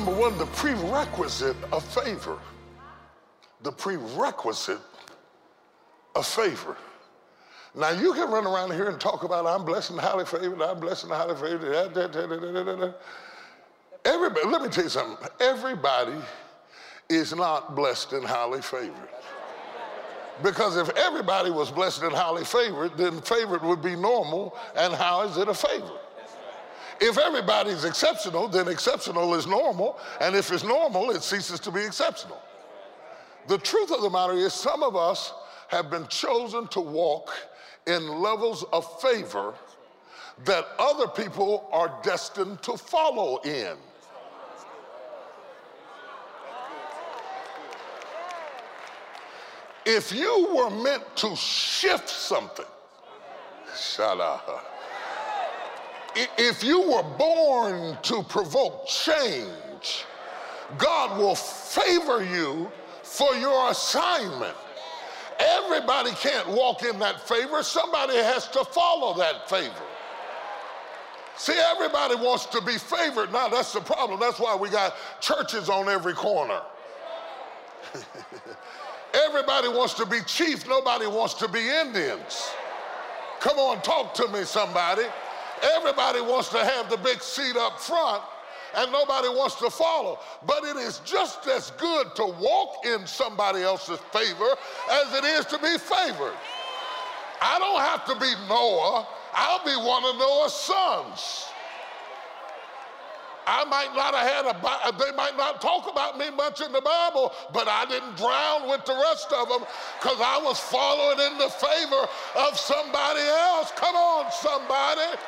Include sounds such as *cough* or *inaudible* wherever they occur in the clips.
Number one, the prerequisite of favor. The prerequisite of favor. Now you can run around here and talk about I'm blessed and highly favored, I'm blessed and highly favored. Da, da, da, Everybody, let me tell you something. Everybody is not blessed and highly favored. Because if everybody was blessed and highly favored, then favored would be normal, and how is it a favor? If everybody's exceptional, then exceptional is normal, and if it's normal, it ceases to be exceptional. The truth of the matter is, some of us have been chosen to walk in levels of favor that other people are destined to follow in. If you were meant to shift something, if you were born to provoke change, God will favor you for your assignment. Everybody can't walk in that favor. Somebody has to follow that favor. See, everybody wants to be favored. Now, that's the problem. That's why we got churches on every corner. *laughs* everybody wants to be chief. Nobody wants to be Indians. Come on, talk to me, somebody. Everybody wants to have the big seat up front and nobody wants to follow. But it is just as good to walk in somebody else's favor as it is to be favored. I don't have to be Noah, I'll be one of Noah's sons. I might not have had a, uh, they might not talk about me much in the Bible, but I didn't drown with the rest of them because I was following in the favor of somebody else. Come on, somebody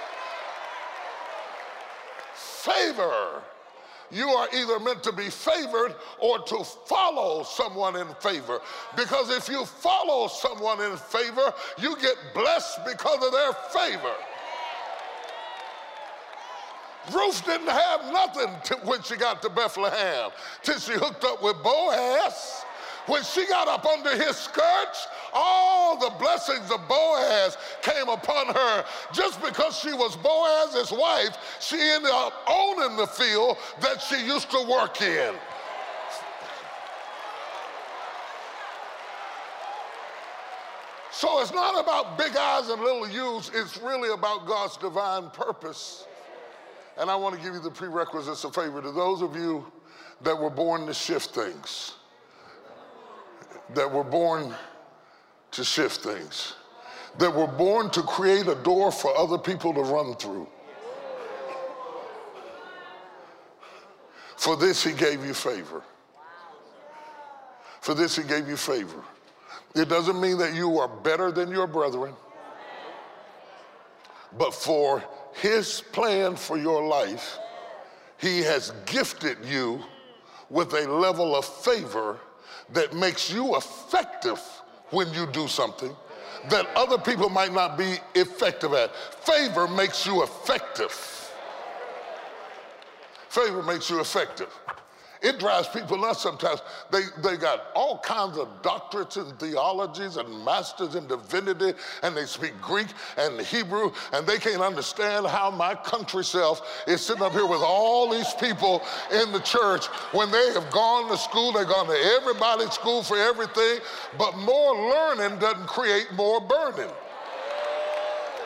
favor. You are either meant to be favored or to follow someone in favor. Because if you follow someone in favor, you get blessed because of their favor. Ruth didn't have nothing to, when she got to Bethlehem till she hooked up with Boaz. When she got up under his skirts, all the blessings of Boaz came upon her. Just because she was Boaz's wife, she ended up owning the field that she used to work in. So it's not about big I's and little U's, it's really about God's divine purpose. And I want to give you the prerequisites of favor to those of you that were born to shift things, that were born to shift things, that were born to create a door for other people to run through. For this, he gave you favor. For this, he gave you favor. It doesn't mean that you are better than your brethren, but for his plan for your life, he has gifted you with a level of favor that makes you effective when you do something that other people might not be effective at. Favor makes you effective. Favor makes you effective. It drives people nuts sometimes. They, they got all kinds of doctorates in theologies and masters in divinity, and they speak Greek and Hebrew, and they can't understand how my country self is sitting up here with all these people in the church when they have gone to school, they've gone to everybody's school for everything, but more learning doesn't create more burning.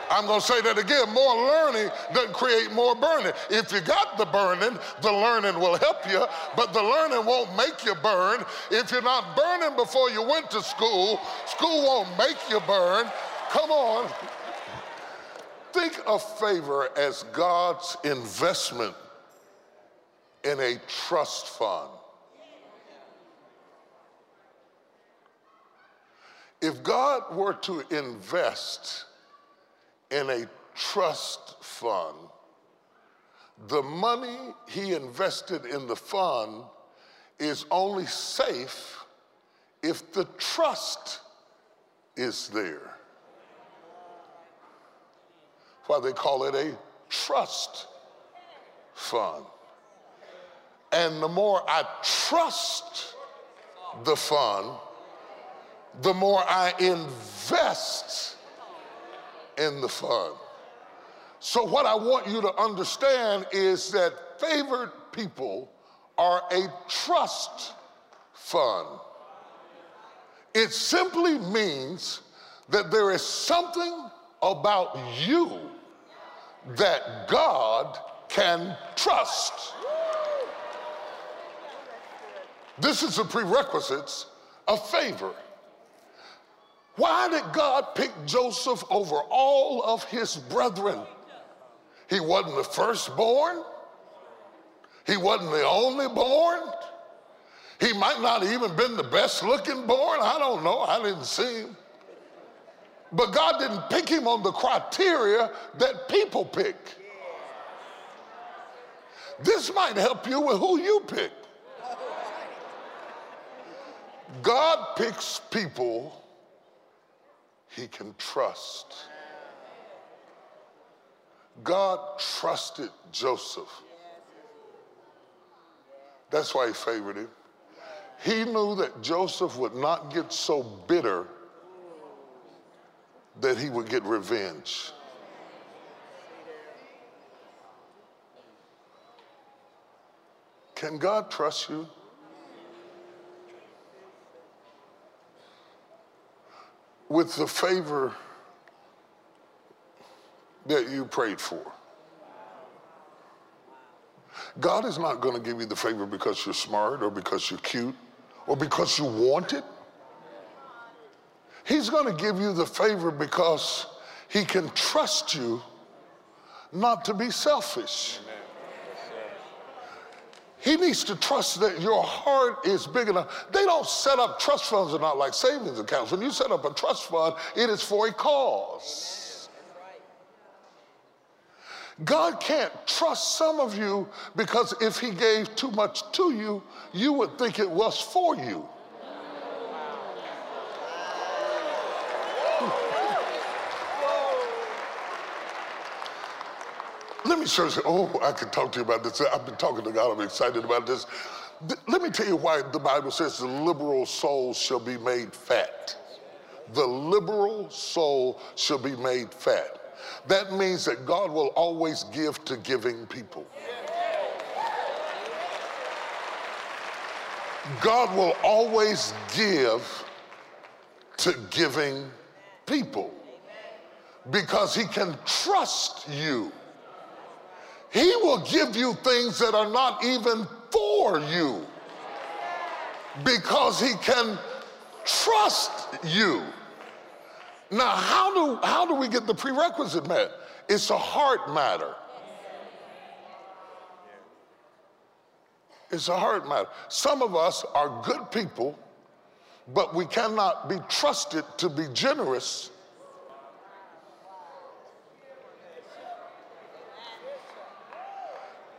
I'm going to say that again. More learning doesn't create more burning. If you got the burning, the learning will help you, but the learning won't make you burn. If you're not burning before you went to school, school won't make you burn. Come on. Think of favor as God's investment in a trust fund. If God were to invest in a trust fund, the money he invested in the fund is only safe if the trust is there. Why they call it a trust fund. And the more I trust the fund, the more I invest in the fund. So, what I want you to understand is that favored people are a trust fund. It simply means that there is something about you that God can trust. This is the prerequisites of favor. Why did God pick Joseph over all of his brethren? He wasn't the firstborn. He wasn't the only born. He might not even been the best looking born. I don't know. I didn't see him. But God didn't pick him on the criteria that people pick. This might help you with who you pick. God picks people he can trust. God trusted Joseph. That's why he favored him. He knew that Joseph would not get so bitter that he would get revenge. Can God trust you? With the favor that you prayed for. God is not going to give you the favor because you're smart or because you're cute or because you want it. He's going to give you the favor because he can trust you not to be selfish. He needs to trust that your heart is big enough. They don't set up trust funds are not like savings accounts. When you set up a trust fund, it is for a cause. God can't trust some of you because if he gave too much to you, you would think it was for you. Show you. Oh, I could talk to you about this. I've been talking to God. I'm excited about this. Let me tell you why the Bible says the liberal soul shall be made fat. The liberal soul shall be made fat. That means that God will always give to giving people. God will always give to giving people because he can trust you. He will give you things that are not even for you because he can trust you. Now, how do, how do we get the prerequisite met? It's a heart matter. It's a heart matter. Some of us are good people, but we cannot be trusted to be generous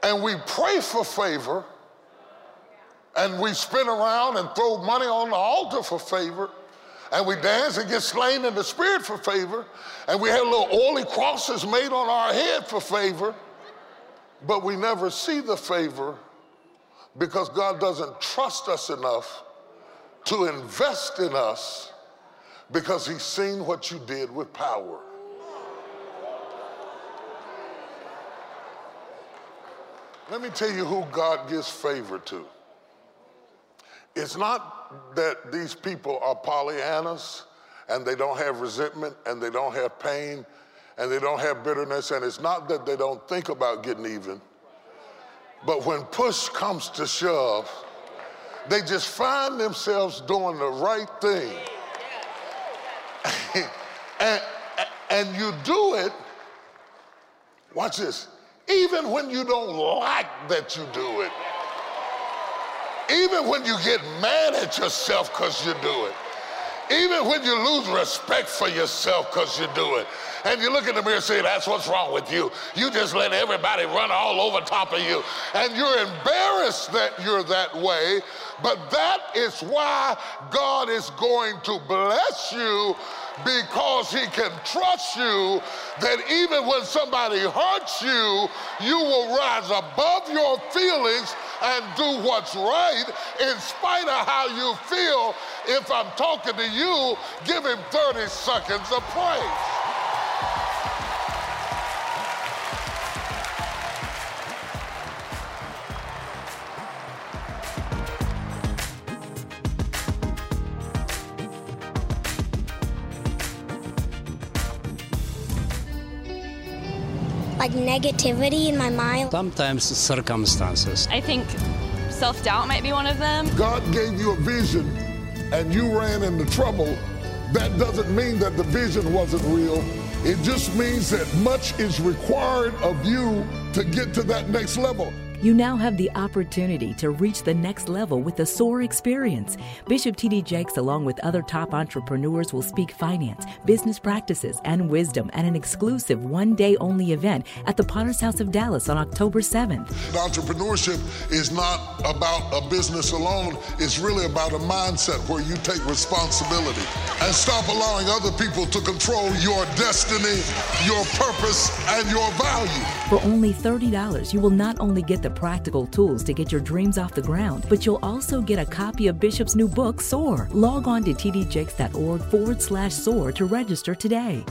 and we pray for favor. And we spin around and throw money on the altar for favor. And we dance and get slain in the spirit for favor. And we have little oily crosses made on our head for favor. But we never see the favor because God doesn't trust us enough to invest in us because he's seen what you did with power. Let me tell you who God gives favor to. It's not that these people are Pollyannas and they don't have resentment and they don't have pain and they don't have bitterness, and it's not that they don't think about getting even. But when push comes to shove, they just find themselves doing the right thing. *laughs* and, and you do it, watch this, even when you don't like that you do it. Even when you get mad at yourself because you do it. Even when you lose respect for yourself because you do it. And you look in the mirror and say, that's what's wrong with you. You just let everybody run all over top of you. And you're embarrassed that you're that way. But that is why God is going to bless you because he can trust you that even when somebody hurts you, you will rise above your feelings and do what's right in spite of how you feel. If I'm talking to you, give him 30 seconds of praise. Like negativity in my mind. Sometimes circumstances. I think self doubt might be one of them. God gave you a vision and you ran into trouble. That doesn't mean that the vision wasn't real. It just means that much is required of you to get to that next level. You now have the opportunity to reach the next level with the SOAR experience. Bishop T.D. Jakes, along with other top entrepreneurs, will speak finance, business practices, and wisdom at an exclusive one day only event at the Potter's House of Dallas on October 7th. Entrepreneurship is not about a business alone, it's really about a mindset where you take responsibility and stop allowing other people to control your destiny, your purpose, and your value. For only $30, you will not only get the practical tools to get your dreams off the ground, but you'll also get a copy of Bishop's new book, Soar. Log on to tdjakes.org forward slash soar to register today.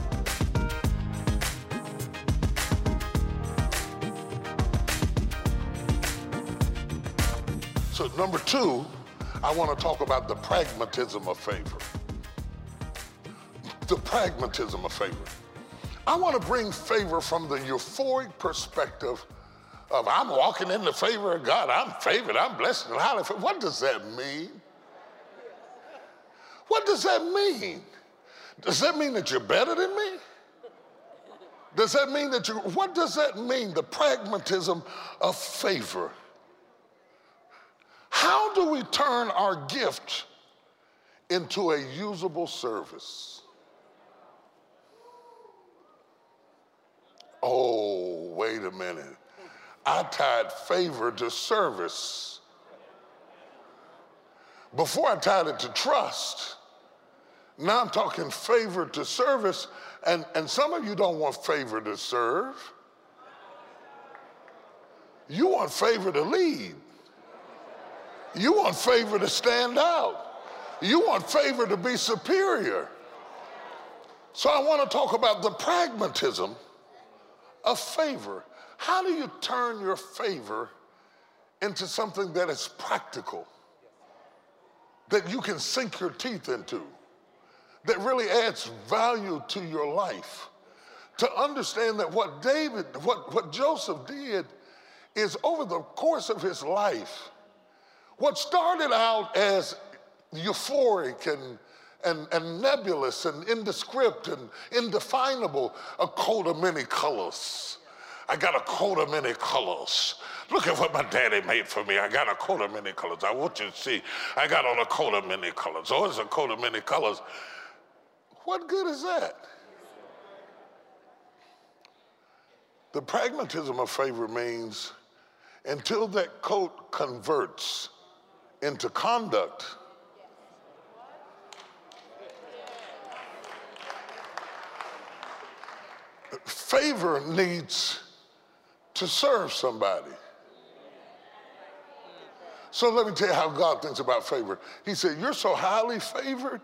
So, number two, I want to talk about the pragmatism of favor. The pragmatism of favor. I want to bring favor from the euphoric perspective of I'm walking in the favor of God. I'm favored. I'm blessed and highly favored. What does that mean? What does that mean? Does that mean that you're better than me? Does that mean that you, what does that mean, the pragmatism of favor? How do we turn our gift into a usable service? Oh, wait a minute. I tied favor to service. Before I tied it to trust, now I'm talking favor to service, and, and some of you don't want favor to serve. You want favor to lead. You want favor to stand out. You want favor to be superior. So I want to talk about the pragmatism of favor. How do you turn your favor into something that is practical, that you can sink your teeth into, that really adds value to your life? To understand that what David, what, what Joseph did is over the course of his life, what started out as euphoric and, and, and nebulous and indescript and indefinable, a coat of many colors. I got a coat of many colors. Look at what my daddy made for me. I got a coat of many colors. I want you to see. I got on a coat of many colors. Oh, it's a coat of many colors. What good is that? The pragmatism of favor means until that coat converts into conduct, favor needs to serve somebody. So let me tell you how God thinks about favor. He said, You're so highly favored.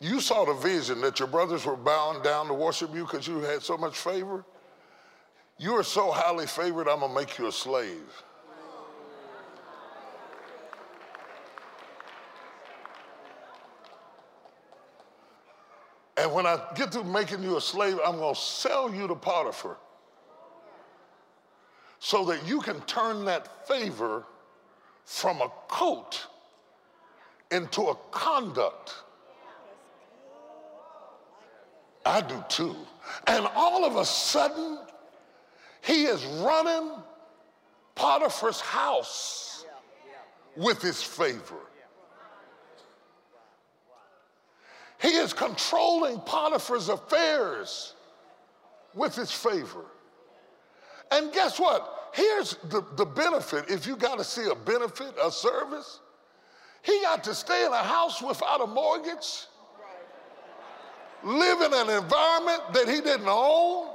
You saw the vision that your brothers were bowing down to worship you because you had so much favor. You are so highly favored, I'm going to make you a slave. And when I get to making you a slave, I'm going to sell you to Potiphar so that you can turn that favor from a coat into a conduct. I do too. And all of a sudden, he is running Potiphar's house with his favor. He is controlling Potiphar's affairs with his favor. And guess what? Here's the, the benefit if you got to see a benefit, a service. He got to stay in a house without a mortgage, live in an environment that he didn't own,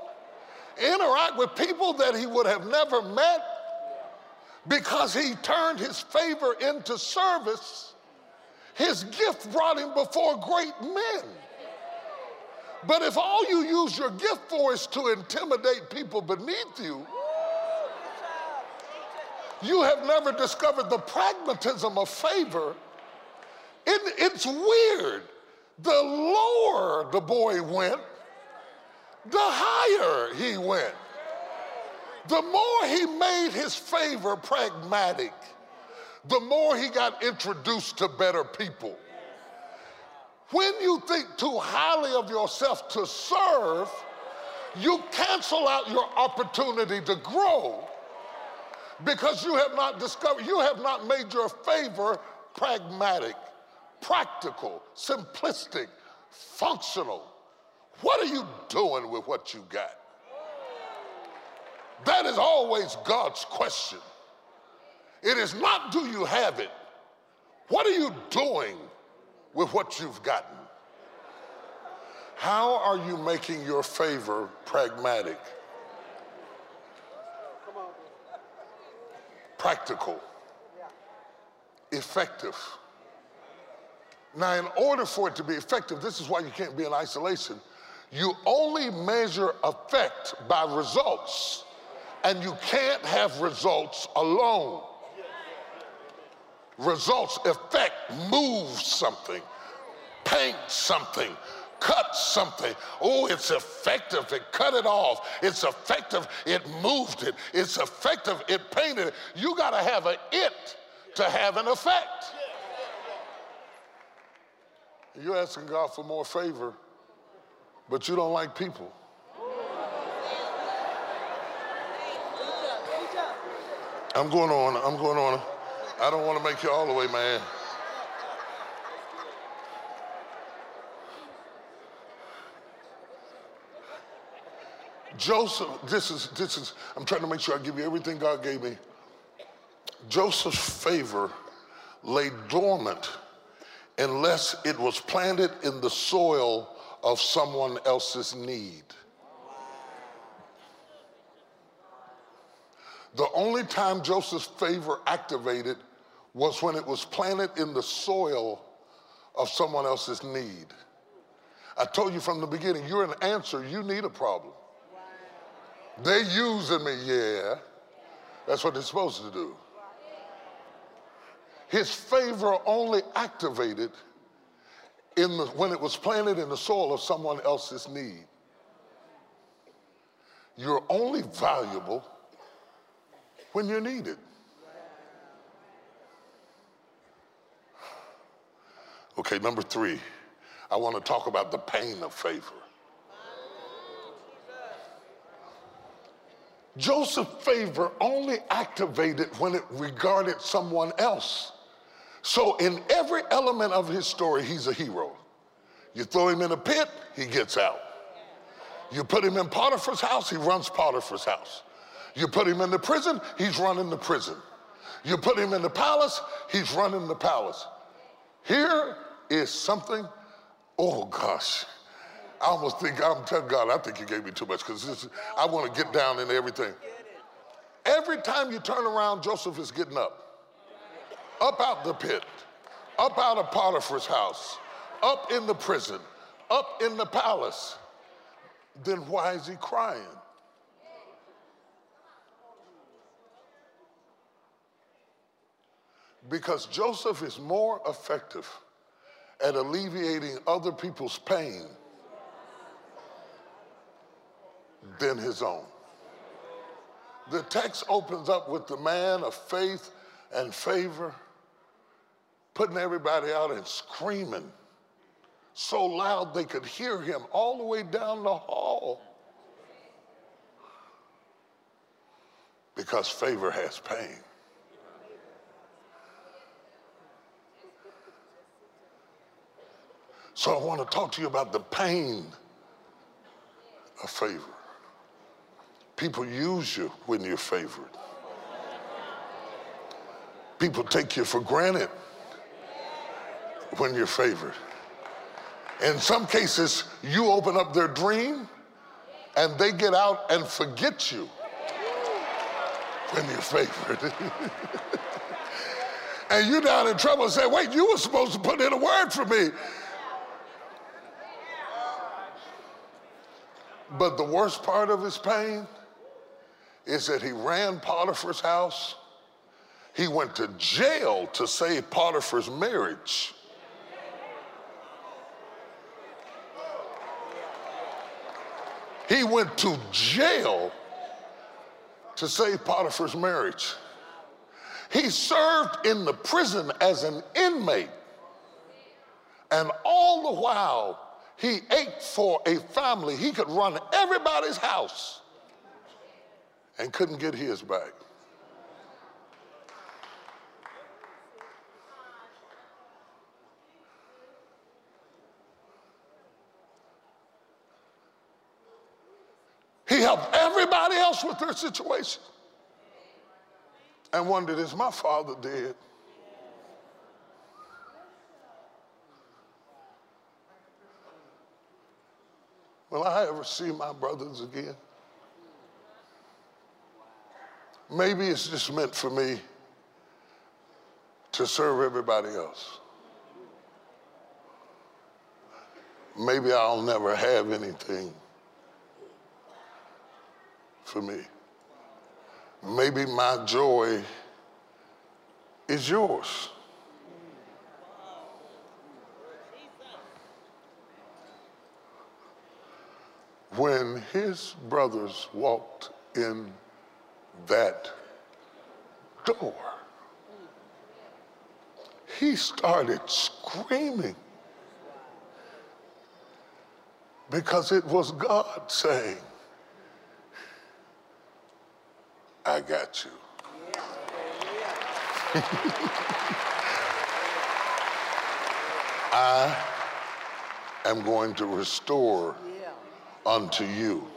interact with people that he would have never met because he turned his favor into service. His gift brought him before great men. But if all you use your gift for is to intimidate people beneath you, you have never discovered the pragmatism of favor. It, it's weird. The lower the boy went, the higher he went. The more he made his favor pragmatic, the more he got introduced to better people. When you think too highly of yourself to serve, you cancel out your opportunity to grow because you have not discovered, you have not made your favor pragmatic, practical, simplistic, functional. What are you doing with what you got? That is always God's question. It is not do you have it? What are you doing with what you've gotten? How are you making your favor pragmatic? Practical, effective. Now, in order for it to be effective, this is why you can't be in isolation. You only measure effect by results, and you can't have results alone. Results, effect moves something, paint something, cut something. Oh, it's effective. It cut it off. It's effective. It moved it. It's effective. It painted it. You got to have an it to have an effect. You're asking God for more favor, but you don't like people. I'm going on. I'm going on. I don't want to make you all the way, man. Joseph, this is, this is, I'm trying to make sure I give you everything God gave me. Joseph's favor lay dormant unless it was planted in the soil of someone else's need. The only time Joseph's favor activated was when it was planted in the soil of someone else's need. I told you from the beginning, you're an answer, you need a problem. They using me, yeah. That's what they're supposed to do. His favor only activated in the, when it was planted in the soil of someone else's need. You're only valuable when you're needed. Okay, number three, I want to talk about the pain of favor. Joseph's favor only activated when it regarded someone else. So, in every element of his story, he's a hero. You throw him in a pit, he gets out. You put him in Potiphar's house, he runs Potiphar's house. You put him in the prison, he's running the prison. You put him in the palace, he's running the palace. Here is something, oh gosh. I almost think, I'm telling God, I think you gave me too much because I want to get down into everything. Every time you turn around, Joseph is getting up. Up out the pit, up out of Potiphar's house, up in the prison, up in the palace. Then why is he crying? Because Joseph is more effective at alleviating other people's pain than his own. The text opens up with the man of faith and favor, putting everybody out and screaming so loud they could hear him all the way down the hall. Because favor has pain. So I want to talk to you about the pain of favor. People use you when you're favored. People take you for granted when you're favored. In some cases, you open up their dream and they get out and forget you when you're favored. *laughs* and you're down in trouble and say, wait, you were supposed to put in a word for me. But the worst part of his pain is that he ran Potiphar's house. He went to jail to save Potiphar's marriage. He went to jail to save Potiphar's marriage. He served in the prison as an inmate. And all the while, he ate for a family. He could run everybody's house and couldn't get his back. He helped everybody else with their situation and wondered, is my father dead? Will I ever see my brothers again? Maybe it's just meant for me to serve everybody else. Maybe I'll never have anything for me. Maybe my joy is yours. When his brothers walked in that door, he started screaming because it was God saying, I got you. *laughs* I am going to restore unto you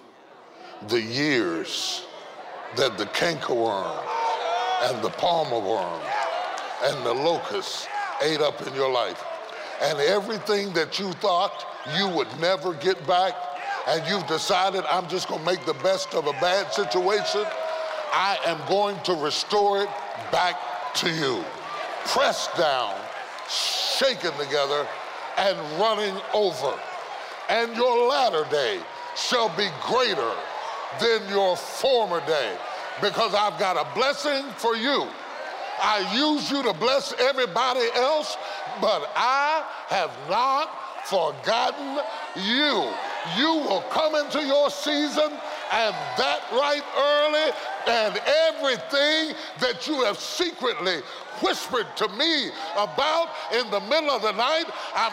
the years that the cankerworm and the palmer worm and the locust ate up in your life. And everything that you thought you would never get back, and you've decided, I'm just gonna make the best of a bad situation, I am going to restore it back to you. Pressed down, shaken together, and running over. And your latter day shall be greater than your former day because I've got a blessing for you. I use you to bless everybody else, but I have not forgotten you. You will come into your season and that right early, and everything that you have secretly whispered to me about in the middle of the night, I'm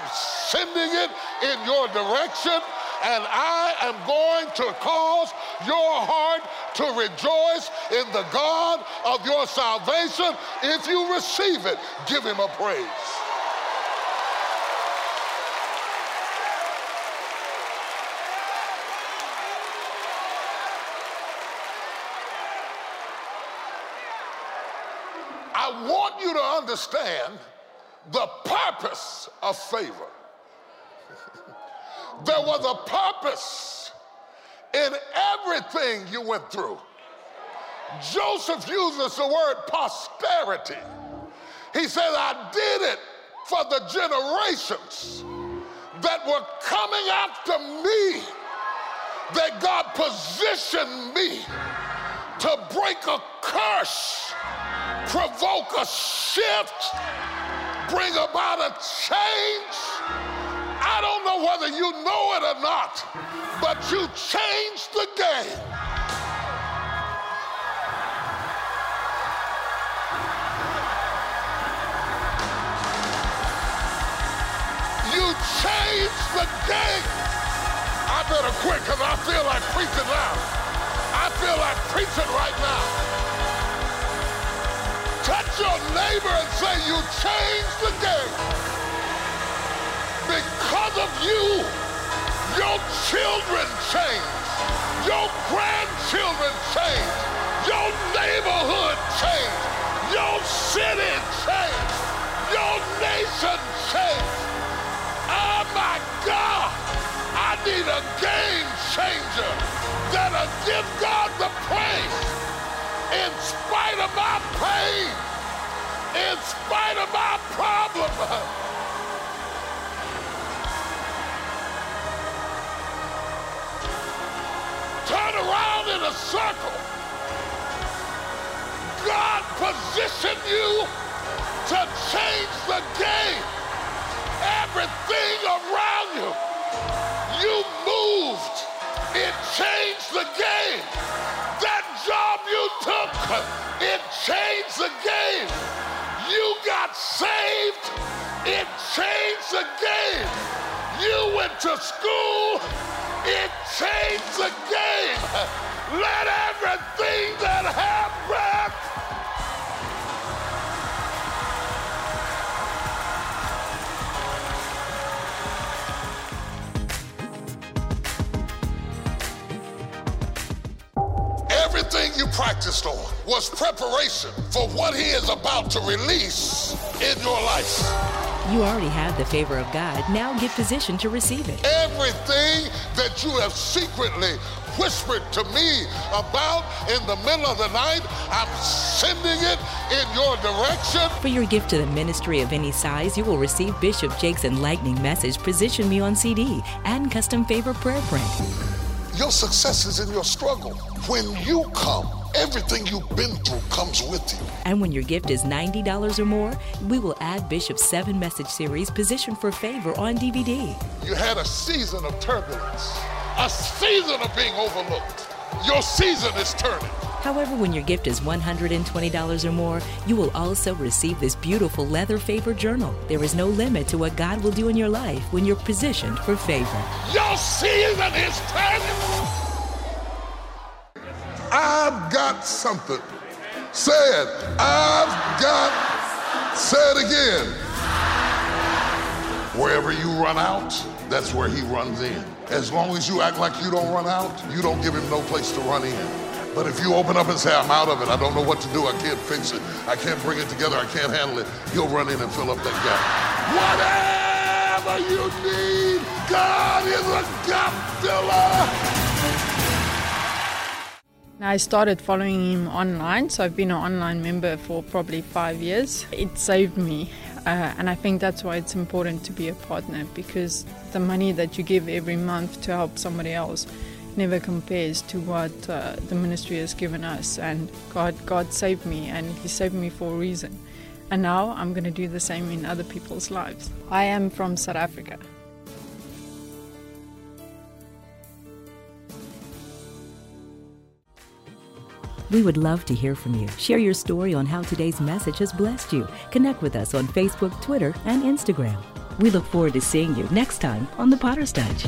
sending it in your direction, and I am going to cause your heart to rejoice in the God of your salvation. If you receive it, give him a praise. I want you to understand the purpose of favor. *laughs* there was a purpose in everything you went through. Joseph uses the word posterity. He says, I did it for the generations that were coming after me, that God positioned me to break a curse provoke a shift, bring about a change. Whether you know it or not, but you changed the game. You changed the game. I better quit because I feel like preaching now. I feel like preaching right now. Touch your neighbor and say, you changed the game. Of you, your children change. Your grandchildren change. Your neighborhood change. Your city change. Your nation change. Oh my God, I need a game changer that'll give God the praise in spite of my pain, in spite of my problem. Around in a circle. God positioned you to change the game. Everything around you, you moved. It changed the game. That job you took, it changed the game. You got saved, it changed the game. You went to school, it changed the game. Let everything that breath Everything you practiced on was preparation for what he is about to release in your life. You already have the favor of God. Now get positioned to receive it. Everything that you have secretly whispered to me about in the middle of the night, I'm sending it in your direction. For your gift to the ministry of any size, you will receive Bishop Jakes' enlightening message, Position Me on CD, and custom favor prayer print. Your success is in your struggle. When you come, everything you've been through comes with you. And when your gift is $90 or more, we will add Bishop's seven message series, Position for Favor, on DVD. You had a season of turbulence, a season of being overlooked. Your season is turning. However, when your gift is $120 or more, you will also receive this beautiful leather favor journal. There is no limit to what God will do in your life when you're positioned for favor. Your season is turning. I've got something. Say it. I've got, say it again. Wherever you run out, that's where he runs in. As long as you act like you don't run out, you don't give him no place to run in. But if you open up and say, I'm out of it, I don't know what to do, I can't fix it, I can't bring it together, I can't handle it, he'll run in and fill up that gap. Whatever you need, God is a gap filler. I started following him online, so I've been an online member for probably five years. It saved me, uh, and I think that's why it's important to be a partner because the money that you give every month to help somebody else never compares to what uh, the ministry has given us. And God, God saved me, and He saved me for a reason. And now I'm going to do the same in other people's lives. I am from South Africa. We would love to hear from you. Share your story on how today's message has blessed you. Connect with us on Facebook, Twitter, and Instagram. We look forward to seeing you next time on The Potter's Touch.